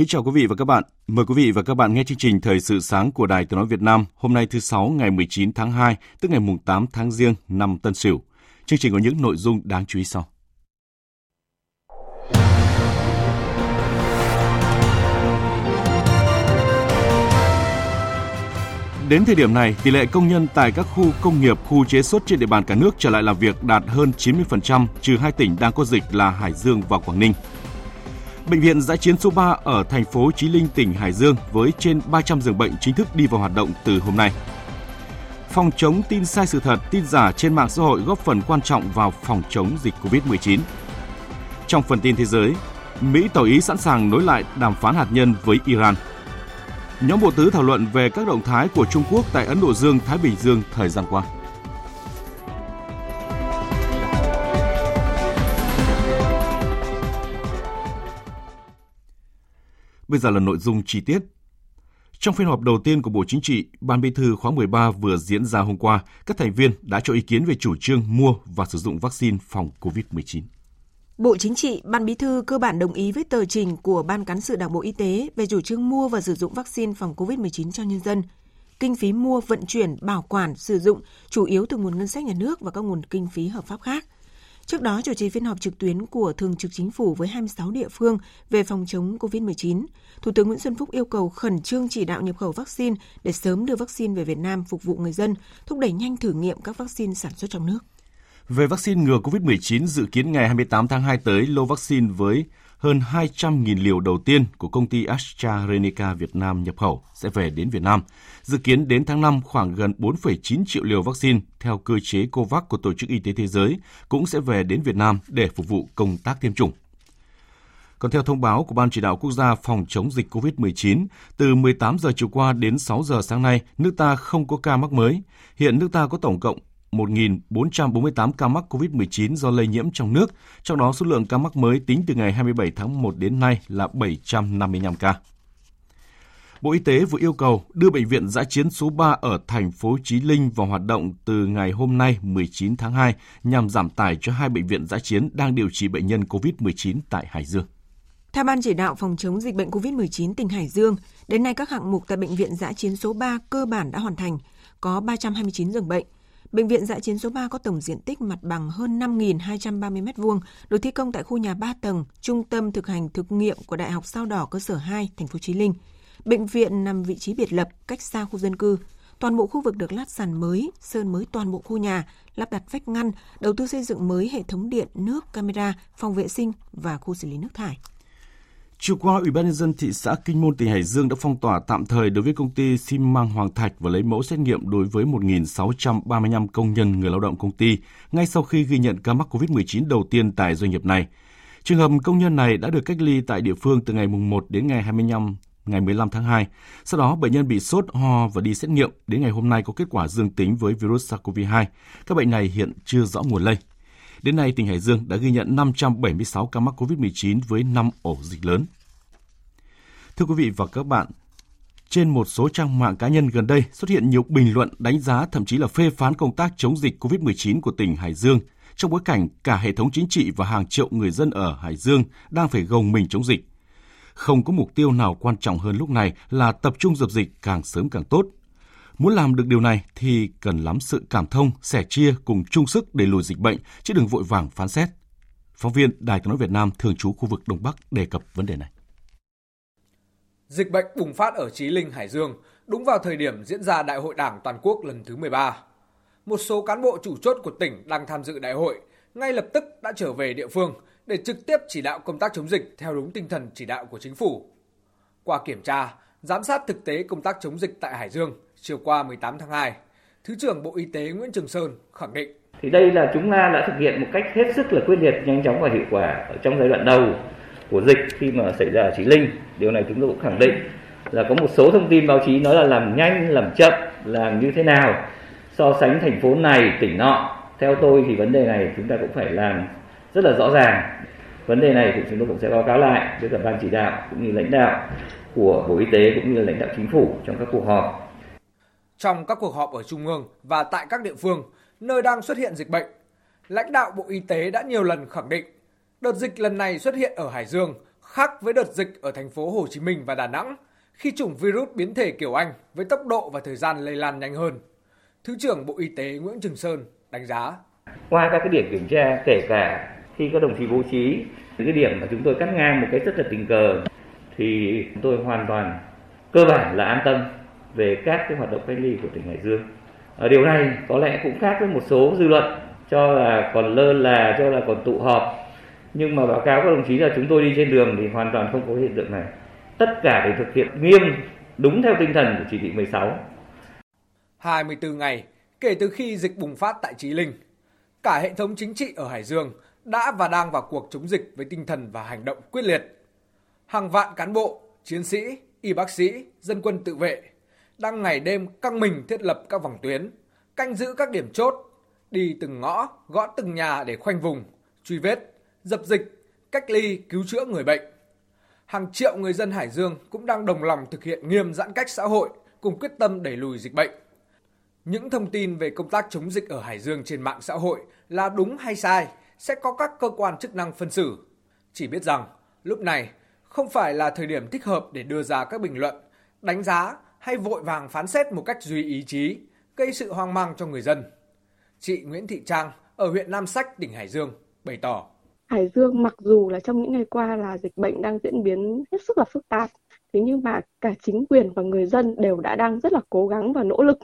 Kính chào quý vị và các bạn. Mời quý vị và các bạn nghe chương trình Thời sự sáng của Đài Tiếng nói Việt Nam hôm nay thứ sáu ngày 19 tháng 2, tức ngày mùng 8 tháng Giêng năm Tân Sửu. Chương trình có những nội dung đáng chú ý sau. Đến thời điểm này, tỷ lệ công nhân tại các khu công nghiệp, khu chế xuất trên địa bàn cả nước trở lại làm việc đạt hơn 90%, trừ hai tỉnh đang có dịch là Hải Dương và Quảng Ninh. Bệnh viện giã chiến số 3 ở thành phố Chí Linh, tỉnh Hải Dương với trên 300 giường bệnh chính thức đi vào hoạt động từ hôm nay. Phòng chống tin sai sự thật, tin giả trên mạng xã hội góp phần quan trọng vào phòng chống dịch COVID-19. Trong phần tin thế giới, Mỹ tỏ ý sẵn sàng nối lại đàm phán hạt nhân với Iran. Nhóm bộ tứ thảo luận về các động thái của Trung Quốc tại Ấn Độ Dương, Thái Bình Dương thời gian qua. Bây giờ là nội dung chi tiết. Trong phiên họp đầu tiên của Bộ Chính trị, Ban Bí thư khóa 13 vừa diễn ra hôm qua, các thành viên đã cho ý kiến về chủ trương mua và sử dụng vaccine phòng COVID-19. Bộ Chính trị, Ban Bí thư cơ bản đồng ý với tờ trình của Ban Cán sự Đảng Bộ Y tế về chủ trương mua và sử dụng vaccine phòng COVID-19 cho nhân dân. Kinh phí mua, vận chuyển, bảo quản, sử dụng chủ yếu từ nguồn ngân sách nhà nước và các nguồn kinh phí hợp pháp khác – Trước đó, chủ trì phiên họp trực tuyến của Thường trực Chính phủ với 26 địa phương về phòng chống COVID-19, Thủ tướng Nguyễn Xuân Phúc yêu cầu khẩn trương chỉ đạo nhập khẩu vaccine để sớm đưa vaccine về Việt Nam phục vụ người dân, thúc đẩy nhanh thử nghiệm các vaccine sản xuất trong nước. Về vaccine ngừa COVID-19, dự kiến ngày 28 tháng 2 tới, lô vaccine với hơn 200.000 liều đầu tiên của công ty AstraZeneca Việt Nam nhập khẩu sẽ về đến Việt Nam. Dự kiến đến tháng 5 khoảng gần 4,9 triệu liều vaccine theo cơ chế COVAX của Tổ chức Y tế Thế giới cũng sẽ về đến Việt Nam để phục vụ công tác tiêm chủng. Còn theo thông báo của Ban chỉ đạo quốc gia phòng chống dịch COVID-19, từ 18 giờ chiều qua đến 6 giờ sáng nay, nước ta không có ca mắc mới. Hiện nước ta có tổng cộng 1.448 ca mắc COVID-19 do lây nhiễm trong nước, trong đó số lượng ca mắc mới tính từ ngày 27 tháng 1 đến nay là 755 ca. Bộ Y tế vừa yêu cầu đưa bệnh viện giã chiến số 3 ở thành phố Chí Linh vào hoạt động từ ngày hôm nay 19 tháng 2 nhằm giảm tải cho hai bệnh viện giã chiến đang điều trị bệnh nhân COVID-19 tại Hải Dương. Theo Ban chỉ đạo phòng chống dịch bệnh COVID-19 tỉnh Hải Dương, đến nay các hạng mục tại bệnh viện giã chiến số 3 cơ bản đã hoàn thành, có 329 giường bệnh, Bệnh viện Dạ chiến số 3 có tổng diện tích mặt bằng hơn 5.230 m2, được thi công tại khu nhà 3 tầng, trung tâm thực hành thực nghiệm của Đại học Sao Đỏ cơ sở 2, thành phố Chí Linh. Bệnh viện nằm vị trí biệt lập, cách xa khu dân cư. Toàn bộ khu vực được lát sàn mới, sơn mới toàn bộ khu nhà, lắp đặt vách ngăn, đầu tư xây dựng mới hệ thống điện, nước, camera, phòng vệ sinh và khu xử lý nước thải. Chiều qua, Ủy ban nhân dân thị xã Kinh Môn tỉnh Hải Dương đã phong tỏa tạm thời đối với công ty xi măng Hoàng Thạch và lấy mẫu xét nghiệm đối với 1.635 công nhân người lao động công ty ngay sau khi ghi nhận ca mắc COVID-19 đầu tiên tại doanh nghiệp này. Trường hợp công nhân này đã được cách ly tại địa phương từ ngày 1 đến ngày 25 ngày 15 tháng 2. Sau đó, bệnh nhân bị sốt, ho và đi xét nghiệm. Đến ngày hôm nay có kết quả dương tính với virus SARS-CoV-2. Các bệnh này hiện chưa rõ nguồn lây. Đến nay, tỉnh Hải Dương đã ghi nhận 576 ca mắc COVID-19 với 5 ổ dịch lớn. Thưa quý vị và các bạn, trên một số trang mạng cá nhân gần đây xuất hiện nhiều bình luận đánh giá thậm chí là phê phán công tác chống dịch COVID-19 của tỉnh Hải Dương trong bối cảnh cả hệ thống chính trị và hàng triệu người dân ở Hải Dương đang phải gồng mình chống dịch. Không có mục tiêu nào quan trọng hơn lúc này là tập trung dập dịch càng sớm càng tốt – Muốn làm được điều này thì cần lắm sự cảm thông, sẻ chia cùng chung sức để lùi dịch bệnh, chứ đừng vội vàng phán xét. Phóng viên Đài tiếng nói Việt Nam thường trú khu vực Đông Bắc đề cập vấn đề này. Dịch bệnh bùng phát ở Chí Linh, Hải Dương đúng vào thời điểm diễn ra Đại hội Đảng toàn quốc lần thứ 13. Một số cán bộ chủ chốt của tỉnh đang tham dự đại hội ngay lập tức đã trở về địa phương để trực tiếp chỉ đạo công tác chống dịch theo đúng tinh thần chỉ đạo của chính phủ. Qua kiểm tra, giám sát thực tế công tác chống dịch tại Hải Dương chiều qua 18 tháng 2, Thứ trưởng Bộ Y tế Nguyễn Trường Sơn khẳng định thì đây là chúng ta đã thực hiện một cách hết sức là quyết liệt, nhanh chóng và hiệu quả ở trong giai đoạn đầu của dịch khi mà xảy ra ở Chí Linh. Điều này chúng tôi cũng khẳng định là có một số thông tin báo chí nói là làm nhanh, làm chậm, làm như thế nào so sánh thành phố này, tỉnh nọ. Theo tôi thì vấn đề này chúng ta cũng phải làm rất là rõ ràng. Vấn đề này thì chúng tôi cũng sẽ báo cáo lại với cả ban chỉ đạo cũng như lãnh đạo của Bộ Y tế cũng như lãnh đạo chính phủ trong các cuộc họp. Trong các cuộc họp ở trung ương và tại các địa phương, nơi đang xuất hiện dịch bệnh, lãnh đạo Bộ Y tế đã nhiều lần khẳng định đợt dịch lần này xuất hiện ở Hải Dương khác với đợt dịch ở thành phố Hồ Chí Minh và Đà Nẵng khi chủng virus biến thể kiểu Anh với tốc độ và thời gian lây lan nhanh hơn. Thứ trưởng Bộ Y tế Nguyễn Trường Sơn đánh giá. Qua các cái điểm kiểm tra, kể cả khi các đồng chí bố trí những cái điểm mà chúng tôi cắt ngang một cái rất là tình cờ, thì chúng tôi hoàn toàn cơ bản là an tâm về các cái hoạt động cách ly của tỉnh Hải Dương. Ở điều này có lẽ cũng khác với một số dư luận cho là còn lơ là, cho là còn tụ họp. Nhưng mà báo cáo các đồng chí là chúng tôi đi trên đường thì hoàn toàn không có hiện tượng này. Tất cả để thực hiện nghiêm đúng theo tinh thần của chỉ thị 16. 24 ngày kể từ khi dịch bùng phát tại Chí Linh, cả hệ thống chính trị ở Hải Dương đã và đang vào cuộc chống dịch với tinh thần và hành động quyết liệt. Hàng vạn cán bộ, chiến sĩ, y bác sĩ, dân quân tự vệ đang ngày đêm căng mình thiết lập các vòng tuyến, canh giữ các điểm chốt, đi từng ngõ, gõ từng nhà để khoanh vùng, truy vết, dập dịch, cách ly, cứu chữa người bệnh. Hàng triệu người dân Hải Dương cũng đang đồng lòng thực hiện nghiêm giãn cách xã hội cùng quyết tâm đẩy lùi dịch bệnh. Những thông tin về công tác chống dịch ở Hải Dương trên mạng xã hội là đúng hay sai sẽ có các cơ quan chức năng phân xử. Chỉ biết rằng lúc này không phải là thời điểm thích hợp để đưa ra các bình luận, đánh giá hay vội vàng phán xét một cách duy ý chí, gây sự hoang mang cho người dân. Chị Nguyễn Thị Trang ở huyện Nam Sách, tỉnh Hải Dương bày tỏ. Hải Dương mặc dù là trong những ngày qua là dịch bệnh đang diễn biến hết sức là phức tạp, thế nhưng mà cả chính quyền và người dân đều đã đang rất là cố gắng và nỗ lực.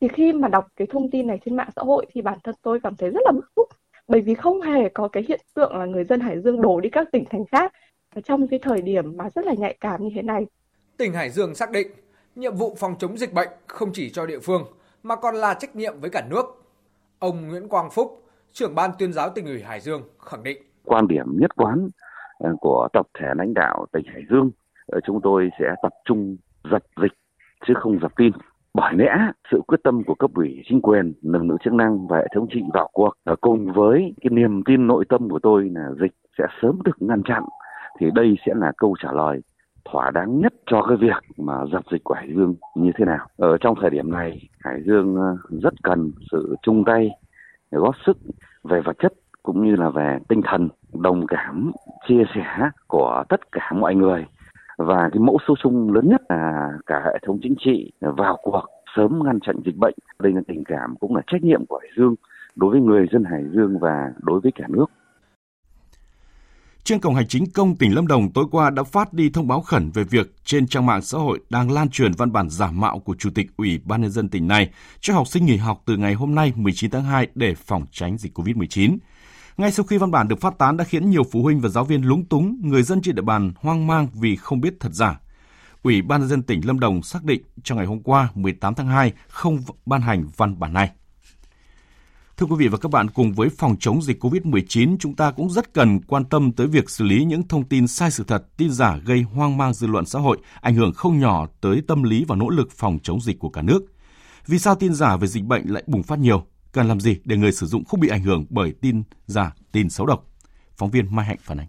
Thì khi mà đọc cái thông tin này trên mạng xã hội thì bản thân tôi cảm thấy rất là bức xúc bởi vì không hề có cái hiện tượng là người dân Hải Dương đổ đi các tỉnh thành khác trong cái thời điểm mà rất là nhạy cảm như thế này. Tỉnh Hải Dương xác định nhiệm vụ phòng chống dịch bệnh không chỉ cho địa phương mà còn là trách nhiệm với cả nước. Ông Nguyễn Quang Phúc, trưởng ban tuyên giáo tỉnh ủy Hải Dương khẳng định. Quan điểm nhất quán ờ, của tập thể lãnh đạo tỉnh Hải Dương, ờ, chúng tôi sẽ tập trung dập dịch chứ không dập tin. Bởi lẽ sự quyết tâm của cấp ủy, chính quyền, lực lượng chức năng và hệ thống trị vào cuộc cùng với cái niềm tin nội tâm của tôi là dịch sẽ sớm được ngăn chặn thì đây sẽ là câu trả lời thỏa đáng nhất cho cái việc mà dập dịch của Hải Dương như thế nào. Ở trong thời điểm này, Hải Dương ờ, rất cần sự chung tay, góp sức về vật chất cũng như là về tinh thần, đồng cảm, chia sẻ của tất cả mọi người. Và cái mẫu số chung lớn nhất là cả hệ thống chính trị vào cuộc sớm ngăn chặn dịch bệnh. Đây là tình cảm cũng là trách nhiệm của Hải Dương đối với người dân Hải Dương và đối với cả nước. Trên cổng hành chính công tỉnh Lâm Đồng tối qua đã phát đi thông báo khẩn về việc trên trang mạng xã hội đang lan truyền văn bản giả mạo của Chủ tịch Ủy ban nhân dân tỉnh này cho học sinh nghỉ học từ ngày hôm nay 19 tháng 2 để phòng tránh dịch COVID-19. Ngay sau khi văn bản được phát tán đã khiến nhiều phụ huynh và giáo viên lúng túng, người dân trên địa bàn hoang mang vì không biết thật giả. Ủy ban nhân dân tỉnh Lâm Đồng xác định trong ngày hôm qua 18 tháng 2 không ban hành văn bản này. Thưa quý vị và các bạn, cùng với phòng chống dịch COVID-19, chúng ta cũng rất cần quan tâm tới việc xử lý những thông tin sai sự thật, tin giả gây hoang mang dư luận xã hội, ảnh hưởng không nhỏ tới tâm lý và nỗ lực phòng chống dịch của cả nước. Vì sao tin giả về dịch bệnh lại bùng phát nhiều? Cần làm gì để người sử dụng không bị ảnh hưởng bởi tin giả, tin xấu độc? Phóng viên Mai Hạnh phản ánh.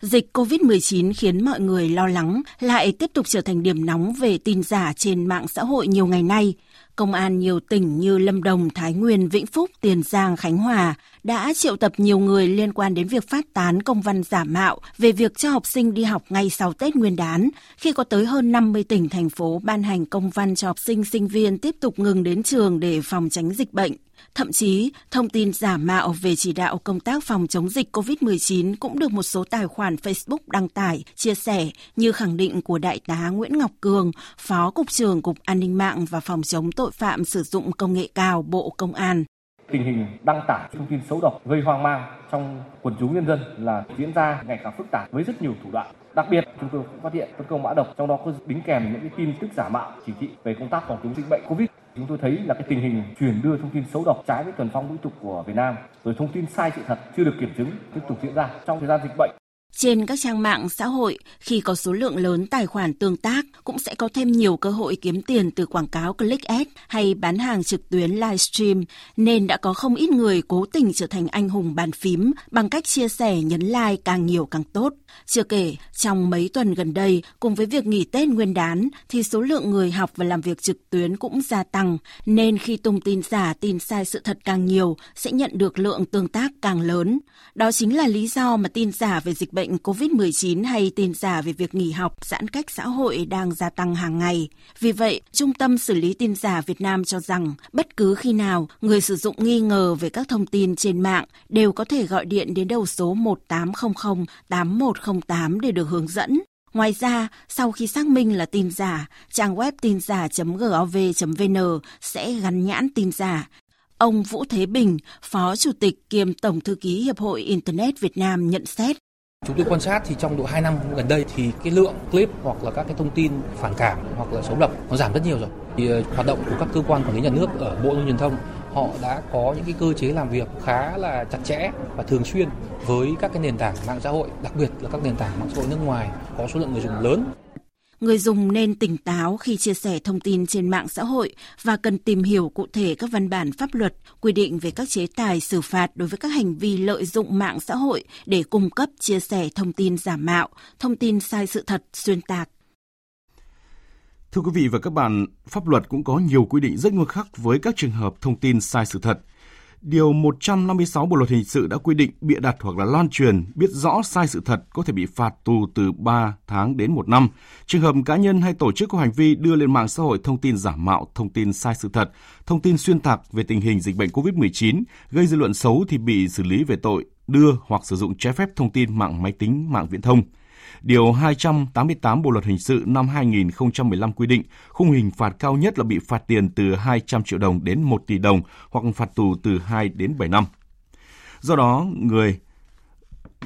Dịch COVID-19 khiến mọi người lo lắng, lại tiếp tục trở thành điểm nóng về tin giả trên mạng xã hội nhiều ngày nay. Công an nhiều tỉnh như Lâm Đồng, Thái Nguyên, Vĩnh Phúc, Tiền Giang, Khánh Hòa đã triệu tập nhiều người liên quan đến việc phát tán công văn giả mạo về việc cho học sinh đi học ngay sau Tết Nguyên đán, khi có tới hơn 50 tỉnh, thành phố ban hành công văn cho học sinh, sinh viên tiếp tục ngừng đến trường để phòng tránh dịch bệnh. Thậm chí, thông tin giả mạo về chỉ đạo công tác phòng chống dịch COVID-19 cũng được một số tài khoản Facebook đăng tải, chia sẻ như khẳng định của Đại tá Nguyễn Ngọc Cường, Phó Cục trưởng Cục An ninh mạng và Phòng chống tội phạm sử dụng công nghệ cao Bộ Công an. Tình hình đăng tải thông tin xấu độc gây hoang mang trong quần chúng nhân dân là diễn ra ngày càng phức tạp với rất nhiều thủ đoạn. Đặc biệt, chúng tôi cũng phát hiện tấn công mã độc, trong đó có đính kèm những cái tin tức giả mạo chỉ thị về công tác phòng chống dịch bệnh Covid. Chúng tôi thấy là cái tình hình truyền đưa thông tin xấu độc trái với thuần phong mỹ tục của Việt Nam, rồi thông tin sai sự thật chưa được kiểm chứng tiếp tục diễn ra trong thời gian dịch bệnh. Trên các trang mạng xã hội, khi có số lượng lớn tài khoản tương tác, cũng sẽ có thêm nhiều cơ hội kiếm tiền từ quảng cáo click ad hay bán hàng trực tuyến livestream, nên đã có không ít người cố tình trở thành anh hùng bàn phím bằng cách chia sẻ nhấn like càng nhiều càng tốt. Chưa kể, trong mấy tuần gần đây, cùng với việc nghỉ Tết nguyên đán, thì số lượng người học và làm việc trực tuyến cũng gia tăng, nên khi tung tin giả, tin sai sự thật càng nhiều, sẽ nhận được lượng tương tác càng lớn. Đó chính là lý do mà tin giả về dịch bệnh COVID-19 hay tin giả về việc nghỉ học, giãn cách xã hội đang gia tăng hàng ngày. Vì vậy, Trung tâm xử lý tin giả Việt Nam cho rằng bất cứ khi nào người sử dụng nghi ngờ về các thông tin trên mạng đều có thể gọi điện đến đầu số 1800 8108 để được hướng dẫn. Ngoài ra, sau khi xác minh là tin giả, trang web tin giả.gov.vn sẽ gắn nhãn tin giả. Ông Vũ Thế Bình, Phó Chủ tịch kiêm Tổng Thư ký Hiệp hội Internet Việt Nam nhận xét. Chúng tôi quan sát thì trong độ 2 năm gần đây thì cái lượng clip hoặc là các cái thông tin phản cảm hoặc là xấu độc nó giảm rất nhiều rồi. Thì ờ, hoạt động của các cơ quan quản lý nhà nước ở Bộ Thông truyền thông họ đã có những cái cơ chế làm việc khá là chặt chẽ và thường xuyên với các cái nền tảng mạng xã hội, đặc biệt là các nền tảng mạng xã hội nước ngoài có số lượng người dùng lớn người dùng nên tỉnh táo khi chia sẻ thông tin trên mạng xã hội và cần tìm hiểu cụ thể các văn bản pháp luật quy định về các chế tài xử phạt đối với các hành vi lợi dụng mạng xã hội để cung cấp chia sẻ thông tin giả mạo, thông tin sai sự thật, xuyên tạc. Thưa quý vị và các bạn, pháp luật cũng có nhiều quy định rất nghiêm khắc với các trường hợp thông tin sai sự thật – Điều 156 Bộ luật hình sự đã quy định bịa đặt hoặc là loan truyền biết rõ sai sự thật có thể bị phạt tù từ 3 tháng đến 1 năm. Trường hợp cá nhân hay tổ chức có hành vi đưa lên mạng xã hội thông tin giả mạo, thông tin sai sự thật, thông tin xuyên tạc về tình hình dịch bệnh COVID-19 gây dư luận xấu thì bị xử lý về tội đưa hoặc sử dụng trái phép thông tin mạng máy tính, mạng viễn thông. Điều 288 Bộ luật hình sự năm 2015 quy định khung hình phạt cao nhất là bị phạt tiền từ 200 triệu đồng đến 1 tỷ đồng hoặc phạt tù từ 2 đến 7 năm. Do đó, người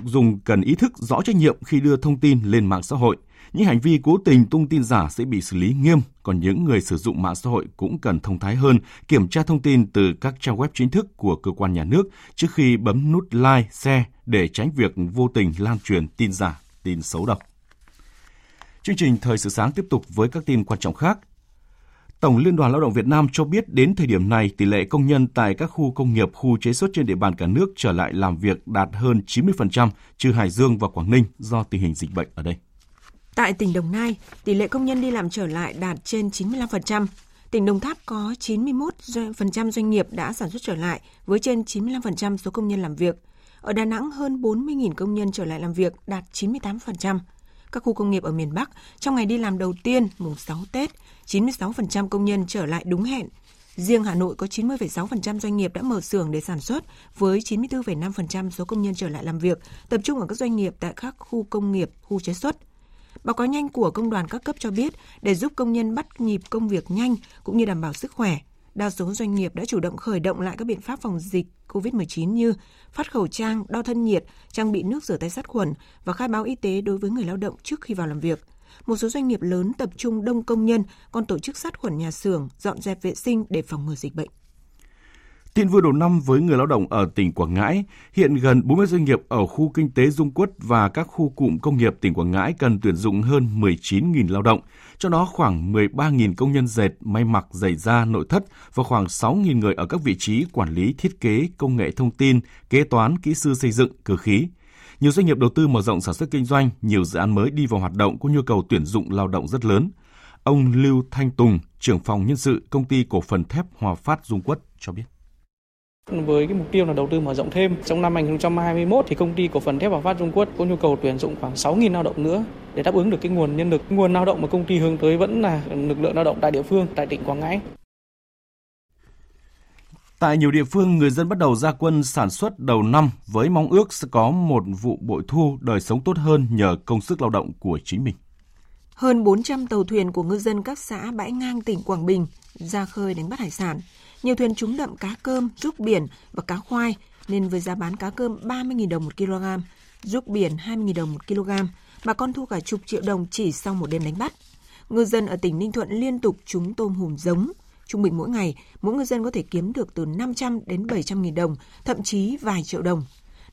dùng cần ý thức rõ trách nhiệm khi đưa thông tin lên mạng xã hội. Những hành vi cố tình tung tin giả sẽ bị xử lý nghiêm, còn những người sử dụng mạng xã hội cũng cần thông thái hơn, kiểm tra thông tin từ các trang web chính thức của cơ quan nhà nước trước khi bấm nút like, share để tránh việc vô tình lan truyền tin giả tin xấu độc. Chương trình Thời sự sáng tiếp tục với các tin quan trọng khác. Tổng Liên đoàn Lao động Việt Nam cho biết đến thời điểm này, tỷ lệ công nhân tại các khu công nghiệp, khu chế xuất trên địa bàn cả nước trở lại làm việc đạt hơn 90%, trừ Hải Dương và Quảng Ninh do tình hình dịch bệnh ở đây. Tại tỉnh Đồng Nai, tỷ lệ công nhân đi làm trở lại đạt trên 95%. Tỉnh Đồng Tháp có 91% doanh nghiệp đã sản xuất trở lại với trên 95% số công nhân làm việc. Ở Đà Nẵng, hơn 40.000 công nhân trở lại làm việc, đạt 98%. Các khu công nghiệp ở miền Bắc, trong ngày đi làm đầu tiên, mùng 6 Tết, 96% công nhân trở lại đúng hẹn. Riêng Hà Nội có 90,6% doanh nghiệp đã mở xưởng để sản xuất, với 94,5% số công nhân trở lại làm việc, tập trung ở các doanh nghiệp tại các khu công nghiệp, khu chế xuất. Báo cáo nhanh của công đoàn các cấp cho biết, để giúp công nhân bắt nhịp công việc nhanh cũng như đảm bảo sức khỏe, đa số doanh nghiệp đã chủ động khởi động lại các biện pháp phòng dịch COVID-19 như phát khẩu trang, đo thân nhiệt, trang bị nước rửa tay sát khuẩn và khai báo y tế đối với người lao động trước khi vào làm việc. Một số doanh nghiệp lớn tập trung đông công nhân còn tổ chức sát khuẩn nhà xưởng, dọn dẹp vệ sinh để phòng ngừa dịch bệnh. Tin vừa đầu năm với người lao động ở tỉnh Quảng Ngãi, hiện gần 40 doanh nghiệp ở khu kinh tế Dung Quất và các khu cụm công nghiệp tỉnh Quảng Ngãi cần tuyển dụng hơn 19.000 lao động, trong đó khoảng 13.000 công nhân dệt, may mặc, giày da, nội thất và khoảng 6.000 người ở các vị trí quản lý, thiết kế, công nghệ thông tin, kế toán, kỹ sư xây dựng, cơ khí. Nhiều doanh nghiệp đầu tư mở rộng sản xuất kinh doanh, nhiều dự án mới đi vào hoạt động có nhu cầu tuyển dụng lao động rất lớn. Ông Lưu Thanh Tùng, trưởng phòng nhân sự công ty cổ phần thép Hòa Phát Dung Quất cho biết. Với cái mục tiêu là đầu tư mở rộng thêm, trong năm 2021 thì công ty cổ phần thép Hòa Phát Dung Quất có nhu cầu tuyển dụng khoảng 6.000 lao động nữa để đáp ứng được cái nguồn nhân lực. Nguồn lao động mà công ty hướng tới vẫn là lực lượng lao động tại địa phương, tại tỉnh Quảng Ngãi. Tại nhiều địa phương, người dân bắt đầu ra quân sản xuất đầu năm với mong ước sẽ có một vụ bội thu đời sống tốt hơn nhờ công sức lao động của chính mình. Hơn 400 tàu thuyền của ngư dân các xã bãi ngang tỉnh Quảng Bình ra khơi đánh bắt hải sản nhiều thuyền trúng đậm cá cơm, ruốc biển và cá khoai nên với giá bán cá cơm 30.000 đồng một kg, ruốc biển 20.000 đồng một kg, bà con thu cả chục triệu đồng chỉ sau một đêm đánh bắt. Ngư dân ở tỉnh Ninh Thuận liên tục trúng tôm hùm giống. Trung bình mỗi ngày, mỗi ngư dân có thể kiếm được từ 500 đến 700 nghìn đồng, thậm chí vài triệu đồng.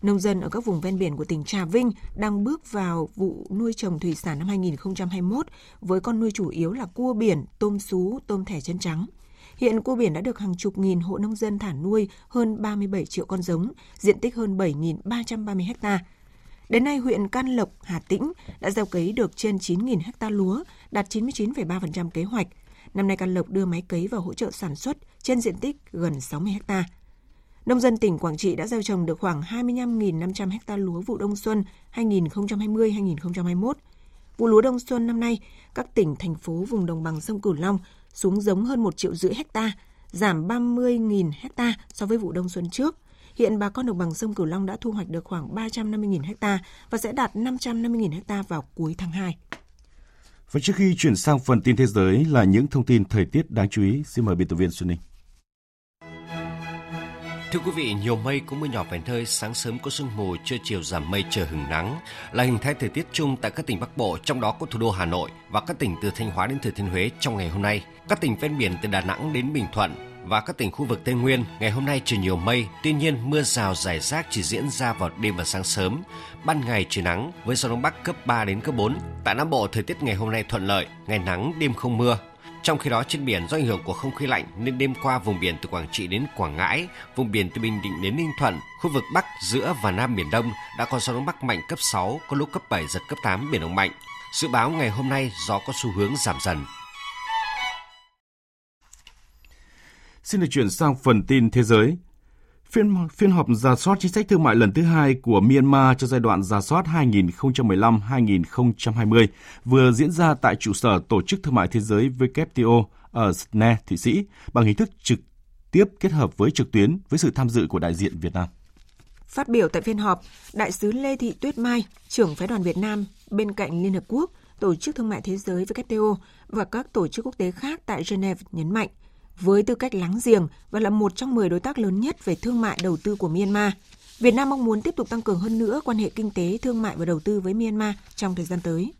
Nông dân ở các vùng ven biển của tỉnh Trà Vinh đang bước vào vụ nuôi trồng thủy sản năm 2021 với con nuôi chủ yếu là cua biển, tôm sú, tôm thẻ chân trắng. Hiện cua biển đã được hàng chục nghìn hộ nông dân thả nuôi hơn 37 triệu con giống, diện tích hơn 7.330 ha. Đến nay, huyện Can Lộc, Hà Tĩnh đã gieo cấy được trên 9.000 ha lúa, đạt 99,3% kế hoạch. Năm nay Can Lộc đưa máy cấy vào hỗ trợ sản xuất trên diện tích gần 60 ha. Nông dân tỉnh Quảng Trị đã gieo trồng được khoảng 25.500 ha lúa vụ đông xuân 2020-2021. Vụ lúa đông xuân năm nay, các tỉnh, thành phố vùng đồng bằng sông Cửu Long xuống giống hơn 1 triệu rưỡi hecta, giảm 30.000 hecta so với vụ đông xuân trước. Hiện bà con đồng bằng sông Cửu Long đã thu hoạch được khoảng 350.000 hecta và sẽ đạt 550.000 hecta vào cuối tháng 2. Và trước khi chuyển sang phần tin thế giới là những thông tin thời tiết đáng chú ý, xin mời biên tập viên Xuân Ninh. Thưa quý vị, nhiều mây có mưa nhỏ vài nơi, sáng sớm có sương mù, trưa chiều giảm mây trời hừng nắng là hình thái thời tiết chung tại các tỉnh Bắc Bộ, trong đó có thủ đô Hà Nội và các tỉnh từ Thanh Hóa đến Thừa Thiên Huế trong ngày hôm nay. Các tỉnh ven biển từ Đà Nẵng đến Bình Thuận và các tỉnh khu vực Tây Nguyên, ngày hôm nay trời nhiều mây, tuy nhiên mưa rào rải rác chỉ diễn ra vào đêm và sáng sớm. Ban ngày trời nắng với gió đông bắc cấp 3 đến cấp 4. Tại Nam Bộ thời tiết ngày hôm nay thuận lợi, ngày nắng, đêm không mưa. Trong khi đó trên biển do ảnh hưởng của không khí lạnh nên đêm qua vùng biển từ Quảng Trị đến Quảng Ngãi, vùng biển từ Bình Định đến Ninh Thuận, khu vực Bắc, giữa và Nam Biển Đông đã có gió đông bắc mạnh cấp 6, có lúc cấp 7 giật cấp 8 biển động mạnh. Dự báo ngày hôm nay gió có xu hướng giảm dần. Xin được chuyển sang phần tin thế giới. Phiên, phiên họp giả soát chính sách thương mại lần thứ hai của Myanmar cho giai đoạn giả soát 2015-2020 vừa diễn ra tại trụ sở Tổ chức Thương mại Thế giới WTO ở Sydney, Thụy Sĩ, bằng hình thức trực tiếp kết hợp với trực tuyến với sự tham dự của đại diện Việt Nam. Phát biểu tại phiên họp, Đại sứ Lê Thị Tuyết Mai, trưởng phái đoàn Việt Nam bên cạnh Liên Hợp Quốc, Tổ chức Thương mại Thế giới WTO và các tổ chức quốc tế khác tại Geneva nhấn mạnh – với tư cách láng giềng và là một trong 10 đối tác lớn nhất về thương mại đầu tư của Myanmar. Việt Nam mong muốn tiếp tục tăng cường hơn nữa quan hệ kinh tế, thương mại và đầu tư với Myanmar trong thời gian tới.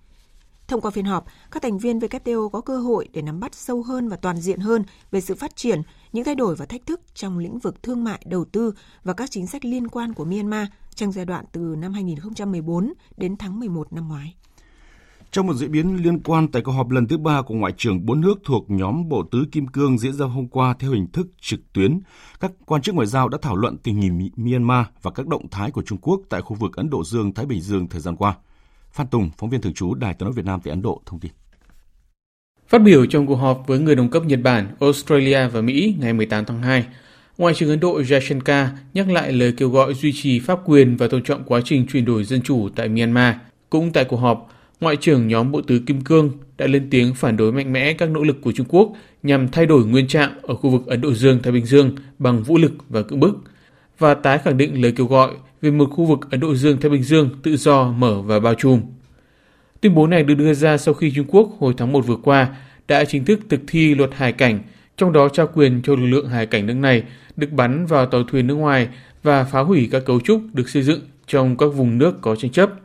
Thông qua phiên họp, các thành viên WTO có cơ hội để nắm bắt sâu hơn và toàn diện hơn về sự phát triển, những thay đổi và thách thức trong lĩnh vực thương mại, đầu tư và các chính sách liên quan của Myanmar trong giai đoạn từ năm 2014 đến tháng 11 năm ngoái. Trong một diễn biến liên quan tại cuộc họp lần thứ ba của Ngoại trưởng bốn nước thuộc nhóm Bộ Tứ Kim Cương diễn ra hôm qua theo hình thức trực tuyến, các quan chức ngoại giao đã thảo luận tình hình Myanmar và các động thái của Trung Quốc tại khu vực Ấn Độ Dương-Thái Bình Dương thời gian qua. Phan Tùng, phóng viên thường trú Đài tiếng nói Việt Nam tại Ấn Độ thông tin. Phát biểu trong cuộc họp với người đồng cấp Nhật Bản, Australia và Mỹ ngày 18 tháng 2, Ngoại trưởng Ấn Độ Jaishankar nhắc lại lời kêu gọi duy trì pháp quyền và tôn trọng quá trình chuyển đổi dân chủ tại Myanmar. Cũng tại cuộc họp, Ngoại trưởng nhóm Bộ Tứ Kim Cương đã lên tiếng phản đối mạnh mẽ các nỗ lực của Trung Quốc nhằm thay đổi nguyên trạng ở khu vực Ấn Độ Dương-Thái Bình Dương bằng vũ lực và cưỡng bức, và tái khẳng định lời kêu gọi về một khu vực Ấn Độ Dương-Thái Bình Dương tự do, mở và bao trùm. Tuyên bố này được đưa ra sau khi Trung Quốc hồi tháng 1 vừa qua đã chính thức thực thi luật hải cảnh, trong đó trao quyền cho lực lượng hải cảnh nước này được bắn vào tàu thuyền nước ngoài và phá hủy các cấu trúc được xây dựng trong các vùng nước có tranh chấp –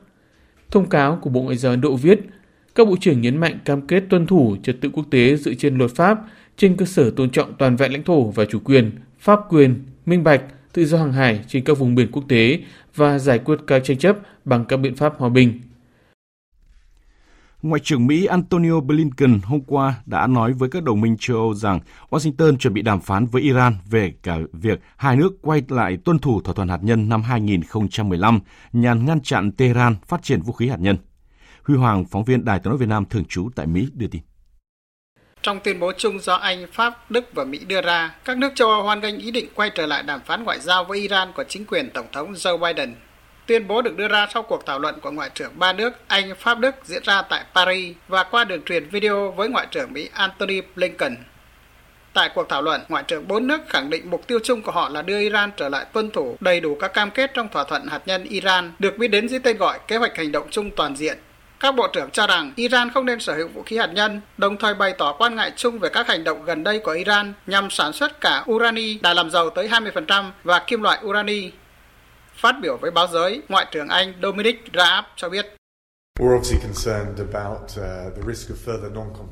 Thông cáo của Bộ Ngoại giao Ấn Độ viết, các bộ trưởng nhấn mạnh cam kết tuân thủ trật tự quốc tế dựa trên luật pháp trên cơ sở tôn trọng toàn vẹn lãnh thổ và chủ quyền, pháp quyền, minh bạch, tự do hàng hải trên các vùng biển quốc tế và giải quyết các tranh chấp bằng các biện pháp hòa bình. Ngoại trưởng Mỹ Antonio Blinken hôm qua đã nói với các đồng minh châu Âu rằng Washington chuẩn bị đàm phán với Iran về cả việc hai nước quay lại tuân thủ thỏa thuận hạt nhân năm 2015 nhằm ngăn chặn Tehran phát triển vũ khí hạt nhân. Huy Hoàng, phóng viên Đài tiếng nói Việt Nam thường trú tại Mỹ đưa tin. Trong tuyên bố chung do Anh, Pháp, Đức và Mỹ đưa ra, các nước châu Âu hoan nghênh ý định quay trở lại đàm phán ngoại giao với Iran của chính quyền Tổng thống Joe Biden Tuyên bố được đưa ra sau cuộc thảo luận của Ngoại trưởng ba nước Anh, Pháp, Đức diễn ra tại Paris và qua đường truyền video với Ngoại trưởng Mỹ Antony Blinken. Tại cuộc thảo luận, Ngoại trưởng bốn nước khẳng định mục tiêu chung của họ là đưa Iran trở lại tuân thủ đầy đủ các cam kết trong thỏa thuận hạt nhân Iran, được biết đến dưới tên gọi Kế hoạch hành động chung toàn diện. Các bộ trưởng cho rằng Iran không nên sở hữu vũ khí hạt nhân, đồng thời bày tỏ quan ngại chung về các hành động gần đây của Iran nhằm sản xuất cả urani đã làm giàu tới 20% và kim loại urani. Phát biểu với báo giới, Ngoại trưởng Anh Dominic Raab cho biết.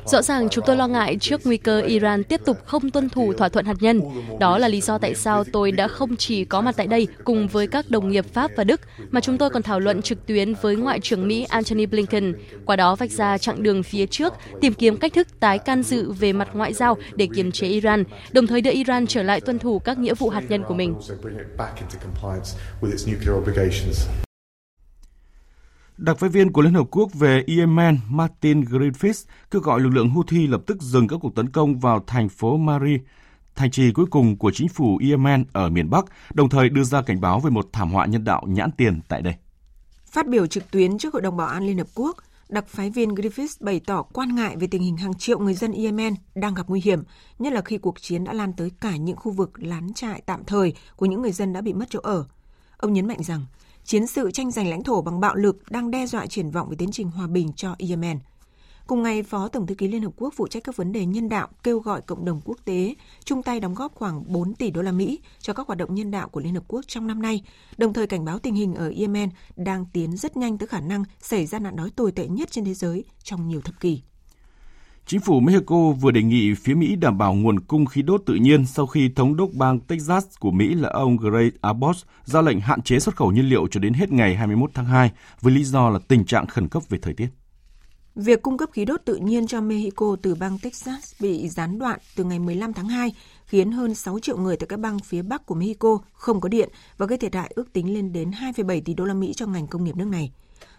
Rõ ràng chúng tôi lo ngại trước nguy cơ Iran tiếp tục không tuân thủ thỏa thuận hạt nhân. Đó là lý do tại sao tôi đã không chỉ có mặt tại đây cùng với các đồng nghiệp Pháp và Đức, mà chúng tôi còn thảo luận trực tuyến với Ngoại trưởng Mỹ Antony Blinken, qua đó vạch ra chặng đường phía trước, tìm kiếm cách thức tái can dự về mặt ngoại giao để kiềm chế Iran, đồng thời đưa Iran trở lại tuân thủ các nghĩa vụ hạt nhân của mình. Đặc phái viên của Liên Hợp Quốc về Yemen Martin Griffiths kêu gọi lực lượng Houthi lập tức dừng các cuộc tấn công vào thành phố Mari, thành trì cuối cùng của chính phủ Yemen ở miền Bắc, đồng thời đưa ra cảnh báo về một thảm họa nhân đạo nhãn tiền tại đây. Phát biểu trực tuyến trước Hội đồng Bảo an Liên Hợp Quốc, đặc phái viên Griffiths bày tỏ quan ngại về tình hình hàng triệu người dân Yemen đang gặp nguy hiểm, nhất là khi cuộc chiến đã lan tới cả những khu vực lán trại tạm thời của những người dân đã bị mất chỗ ở. Ông nhấn mạnh rằng chiến sự tranh giành lãnh thổ bằng bạo lực đang đe dọa triển vọng về tiến trình hòa bình cho Yemen. Cùng ngày, Phó Tổng thư ký Liên Hợp Quốc phụ trách các vấn đề nhân đạo kêu gọi cộng đồng quốc tế chung tay đóng góp khoảng 4 tỷ đô la Mỹ cho các hoạt động nhân đạo của Liên Hợp Quốc trong năm nay, đồng thời cảnh báo tình hình ở Yemen đang tiến rất nhanh tới khả năng xảy ra nạn đói tồi tệ nhất trên thế giới trong nhiều thập kỷ. Chính phủ Mexico vừa đề nghị phía Mỹ đảm bảo nguồn cung khí đốt tự nhiên sau khi thống đốc bang Texas của Mỹ là ông Gray Abbott ra lệnh hạn chế xuất khẩu nhiên liệu cho đến hết ngày 21 tháng 2 với lý do là tình trạng khẩn cấp về thời tiết. Việc cung cấp khí đốt tự nhiên cho Mexico từ bang Texas bị gián đoạn từ ngày 15 tháng 2 khiến hơn 6 triệu người tại các bang phía Bắc của Mexico không có điện và gây thiệt hại ước tính lên đến 2,7 tỷ đô la Mỹ cho ngành công nghiệp nước này.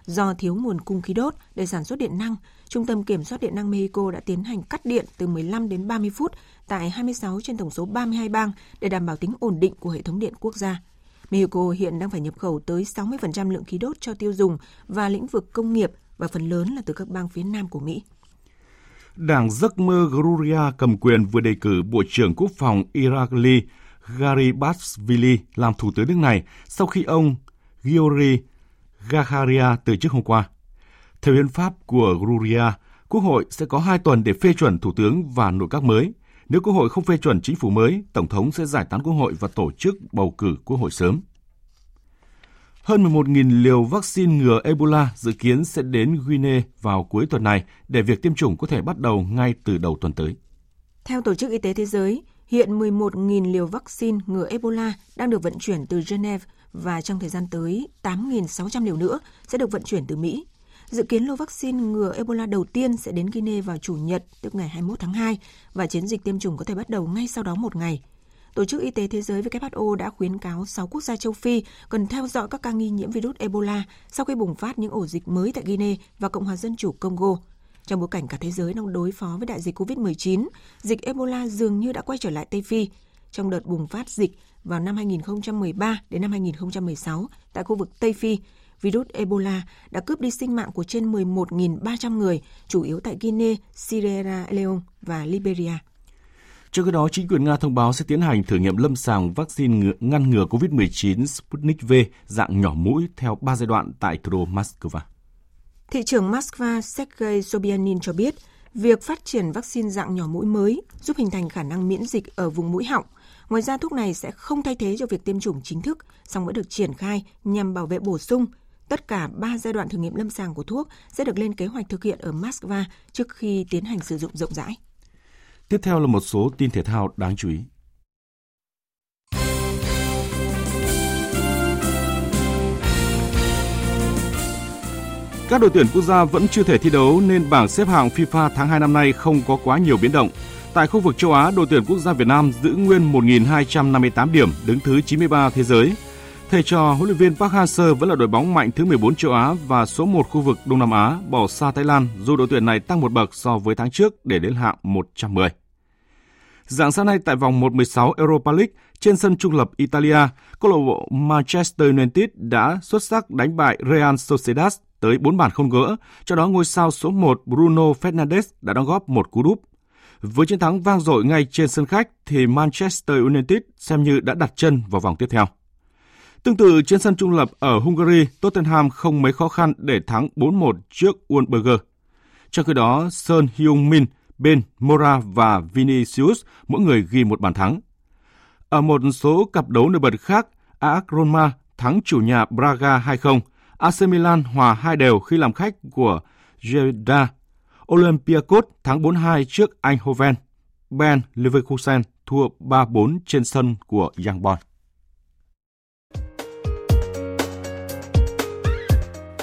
Do thiếu nguồn cung khí đốt để sản xuất điện năng, Trung tâm Kiểm soát Điện năng Mexico đã tiến hành cắt điện từ 15 đến 30 phút tại 26 trên tổng số 32 bang để đảm bảo tính ổn định của hệ thống điện quốc gia. Mexico hiện đang phải nhập khẩu tới 60% lượng khí đốt cho tiêu dùng và lĩnh vực công nghiệp và phần lớn là từ các bang phía Nam của Mỹ. Đảng giấc mơ Gruria cầm quyền vừa đề cử Bộ trưởng Quốc phòng Irakli Garibashvili làm thủ tướng nước này sau khi ông Giori Gakharia từ chức hôm qua. Theo hiến pháp của Gruria, Quốc hội sẽ có hai tuần để phê chuẩn thủ tướng và nội các mới. Nếu Quốc hội không phê chuẩn chính phủ mới, Tổng thống sẽ giải tán Quốc hội và tổ chức bầu cử Quốc hội sớm. Hơn 11.000 liều vaccine ngừa Ebola dự kiến sẽ đến Guinea vào cuối tuần này để việc tiêm chủng có thể bắt đầu ngay từ đầu tuần tới. Theo Tổ chức Y tế Thế giới, hiện 11.000 liều vaccine ngừa Ebola đang được vận chuyển từ Geneva và trong thời gian tới 8.600 liều nữa sẽ được vận chuyển từ Mỹ. Dự kiến lô vaccine ngừa Ebola đầu tiên sẽ đến Guinea vào Chủ nhật, tức ngày 21 tháng 2, và chiến dịch tiêm chủng có thể bắt đầu ngay sau đó một ngày. Tổ chức Y tế Thế giới WHO đã khuyến cáo 6 quốc gia châu Phi cần theo dõi các ca nghi nhiễm virus Ebola sau khi bùng phát những ổ dịch mới tại Guinea và Cộng hòa Dân chủ Congo. Trong bối cảnh cả thế giới đang đối phó với đại dịch COVID-19, dịch Ebola dường như đã quay trở lại Tây Phi. Trong đợt bùng phát dịch vào năm 2013 đến năm 2016 tại khu vực Tây Phi, virus Ebola đã cướp đi sinh mạng của trên 11.300 người, chủ yếu tại Guinea, Sierra Leone và Liberia. Trước khi đó, chính quyền Nga thông báo sẽ tiến hành thử nghiệm lâm sàng vaccine ngăn ngừa COVID-19 Sputnik V dạng nhỏ mũi theo 3 giai đoạn tại thủ đô Moscow. Thị trưởng Moscow Sergei Sobyanin cho biết, việc phát triển vaccine dạng nhỏ mũi mới giúp hình thành khả năng miễn dịch ở vùng mũi họng. Ngoài ra, thuốc này sẽ không thay thế cho việc tiêm chủng chính thức, song vẫn được triển khai nhằm bảo vệ bổ sung. Tất cả 3 giai đoạn thử nghiệm lâm sàng của thuốc sẽ được lên kế hoạch thực hiện ở Moscow trước khi tiến hành sử dụng rộng rãi. Tiếp theo là một số tin thể thao đáng chú ý. Các đội tuyển quốc gia vẫn chưa thể thi đấu nên bảng xếp hạng FIFA tháng 2 năm nay không có quá nhiều biến động. Tại khu vực châu Á, đội tuyển quốc gia Việt Nam giữ nguyên 1.258 điểm, đứng thứ 93 thế giới. Thầy trò huấn luyện viên Park Hang-seo vẫn là đội bóng mạnh thứ 14 châu Á và số 1 khu vực Đông Nam Á, bỏ xa Thái Lan dù đội tuyển này tăng một bậc so với tháng trước để đến hạng 110. Dạng sáng nay tại vòng 1-16 Europa League trên sân trung lập Italia, câu lạc bộ Manchester United đã xuất sắc đánh bại Real Sociedad tới 4 bàn không gỡ, cho đó ngôi sao số 1 Bruno Fernandes đã đóng góp một cú đúp. Với chiến thắng vang dội ngay trên sân khách thì Manchester United xem như đã đặt chân vào vòng tiếp theo. Tương tự trên sân trung lập ở Hungary, Tottenham không mấy khó khăn để thắng 4-1 trước Wolfsburger. Trong khi đó, Son Heung-min, Ben Mora và Vinicius mỗi người ghi một bàn thắng. Ở một số cặp đấu nổi bật khác, AS Roma thắng chủ nhà Braga 2-0, AC Milan hòa hai đều khi làm khách của Jeddah. Olympiacos thắng 4-2 trước Eindhoven. Ben Leverkusen thua 3-4 trên sân của Young Boys.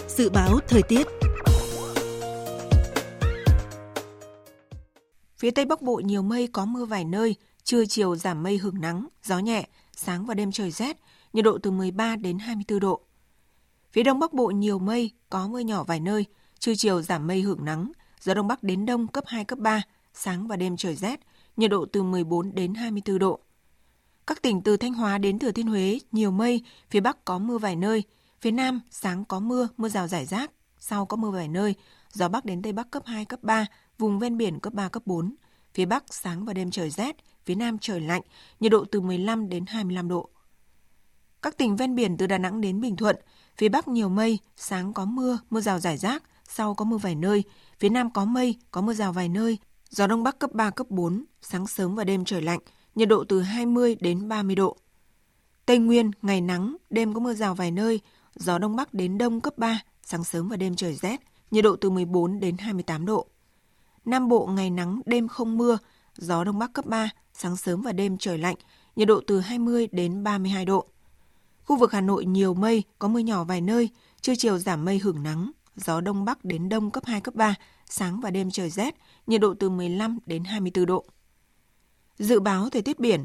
Dự báo thời tiết Phía Tây Bắc Bộ nhiều mây có mưa vài nơi, trưa chiều giảm mây hưởng nắng, gió nhẹ, sáng và đêm trời rét, nhiệt độ từ 13 đến 24 độ. Phía Đông Bắc Bộ nhiều mây, có mưa nhỏ vài nơi, trưa chiều giảm mây hưởng nắng, gió Đông Bắc đến Đông cấp 2, cấp 3, sáng và đêm trời rét, nhiệt độ từ 14 đến 24 độ. Các tỉnh từ Thanh Hóa đến Thừa Thiên Huế nhiều mây, phía Bắc có mưa vài nơi, phía Nam sáng có mưa, mưa rào rải rác, sau có mưa vài nơi, gió Bắc đến Tây Bắc cấp 2, cấp 3, vùng ven biển cấp 3, cấp 4. Phía Bắc sáng và đêm trời rét, phía Nam trời lạnh, nhiệt độ từ 15 đến 25 độ. Các tỉnh ven biển từ Đà Nẵng đến Bình Thuận, phía Bắc nhiều mây, sáng có mưa, mưa rào rải rác, sau có mưa vài nơi, phía Nam có mây, có mưa rào vài nơi, gió Đông Bắc cấp 3, cấp 4, sáng sớm và đêm trời lạnh, nhiệt độ từ 20 đến 30 độ. Tây Nguyên, ngày nắng, đêm có mưa rào vài nơi, gió Đông Bắc đến Đông cấp 3, sáng sớm và đêm trời rét, nhiệt độ từ 14 đến 28 độ. Nam Bộ ngày nắng, đêm không mưa, gió Đông Bắc cấp 3, sáng sớm và đêm trời lạnh, nhiệt độ từ 20 đến 32 độ. Khu vực Hà Nội nhiều mây, có mưa nhỏ vài nơi, trưa chiều giảm mây hưởng nắng, gió Đông Bắc đến Đông cấp 2, cấp 3, sáng và đêm trời rét, nhiệt độ từ 15 đến 24 độ. Dự báo thời tiết biển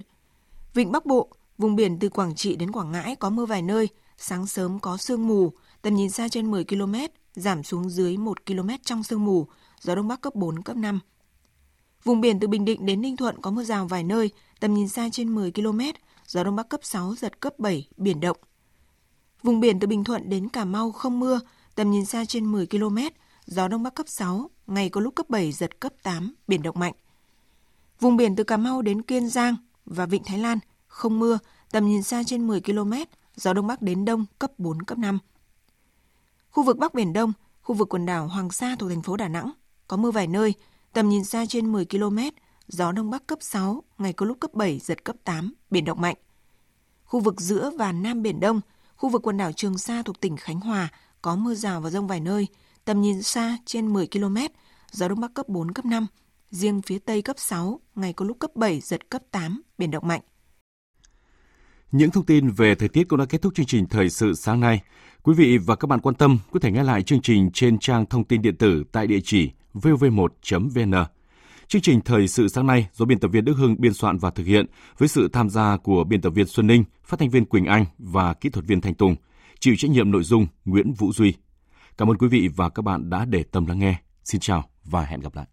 Vịnh Bắc Bộ, vùng biển từ Quảng Trị đến Quảng Ngãi có mưa vài nơi, sáng sớm có sương mù, tầm nhìn xa trên 10 km, giảm xuống dưới 1 km trong sương mù, gió Đông Bắc cấp 4, cấp 5. Vùng biển từ Bình Định đến Ninh Thuận có mưa rào vài nơi, tầm nhìn xa trên 10 km, gió Đông Bắc cấp 6, giật cấp 7, biển động. Vùng biển từ Bình Thuận đến Cà Mau không mưa, tầm nhìn xa trên 10 km, gió Đông Bắc cấp 6, ngày có lúc cấp 7, giật cấp 8, biển động mạnh. Vùng biển từ Cà Mau đến Kiên Giang và Vịnh Thái Lan không mưa, tầm nhìn xa trên 10 km, gió Đông Bắc đến Đông cấp 4, cấp 5. Khu vực Bắc Biển Đông, khu vực quần đảo Hoàng Sa thuộc thành phố Đà Nẵng, có mưa vài nơi, tầm nhìn xa trên 10 km, gió Đông Bắc cấp 6, ngày có lúc cấp 7, giật cấp 8, biển động mạnh. Khu vực giữa và Nam Biển Đông, khu vực quần đảo Trường Sa thuộc tỉnh Khánh Hòa có mưa rào và rông vài nơi, tầm nhìn xa trên 10 km, gió Đông Bắc cấp 4, cấp 5, riêng phía Tây cấp 6, ngày có lúc cấp 7, giật cấp 8, biển động mạnh. Những thông tin về thời tiết cũng đã kết thúc chương trình Thời sự sáng nay. Quý vị và các bạn quan tâm có thể nghe lại chương trình trên trang thông tin điện tử tại địa chỉ vv1.vn. Chương trình Thời sự sáng nay do biên tập viên Đức Hưng biên soạn và thực hiện với sự tham gia của biên tập viên Xuân Ninh, phát thanh viên Quỳnh Anh và kỹ thuật viên Thanh Tùng. Chịu trách nhiệm nội dung Nguyễn Vũ Duy. Cảm ơn quý vị và các bạn đã để tâm lắng nghe. Xin chào và hẹn gặp lại.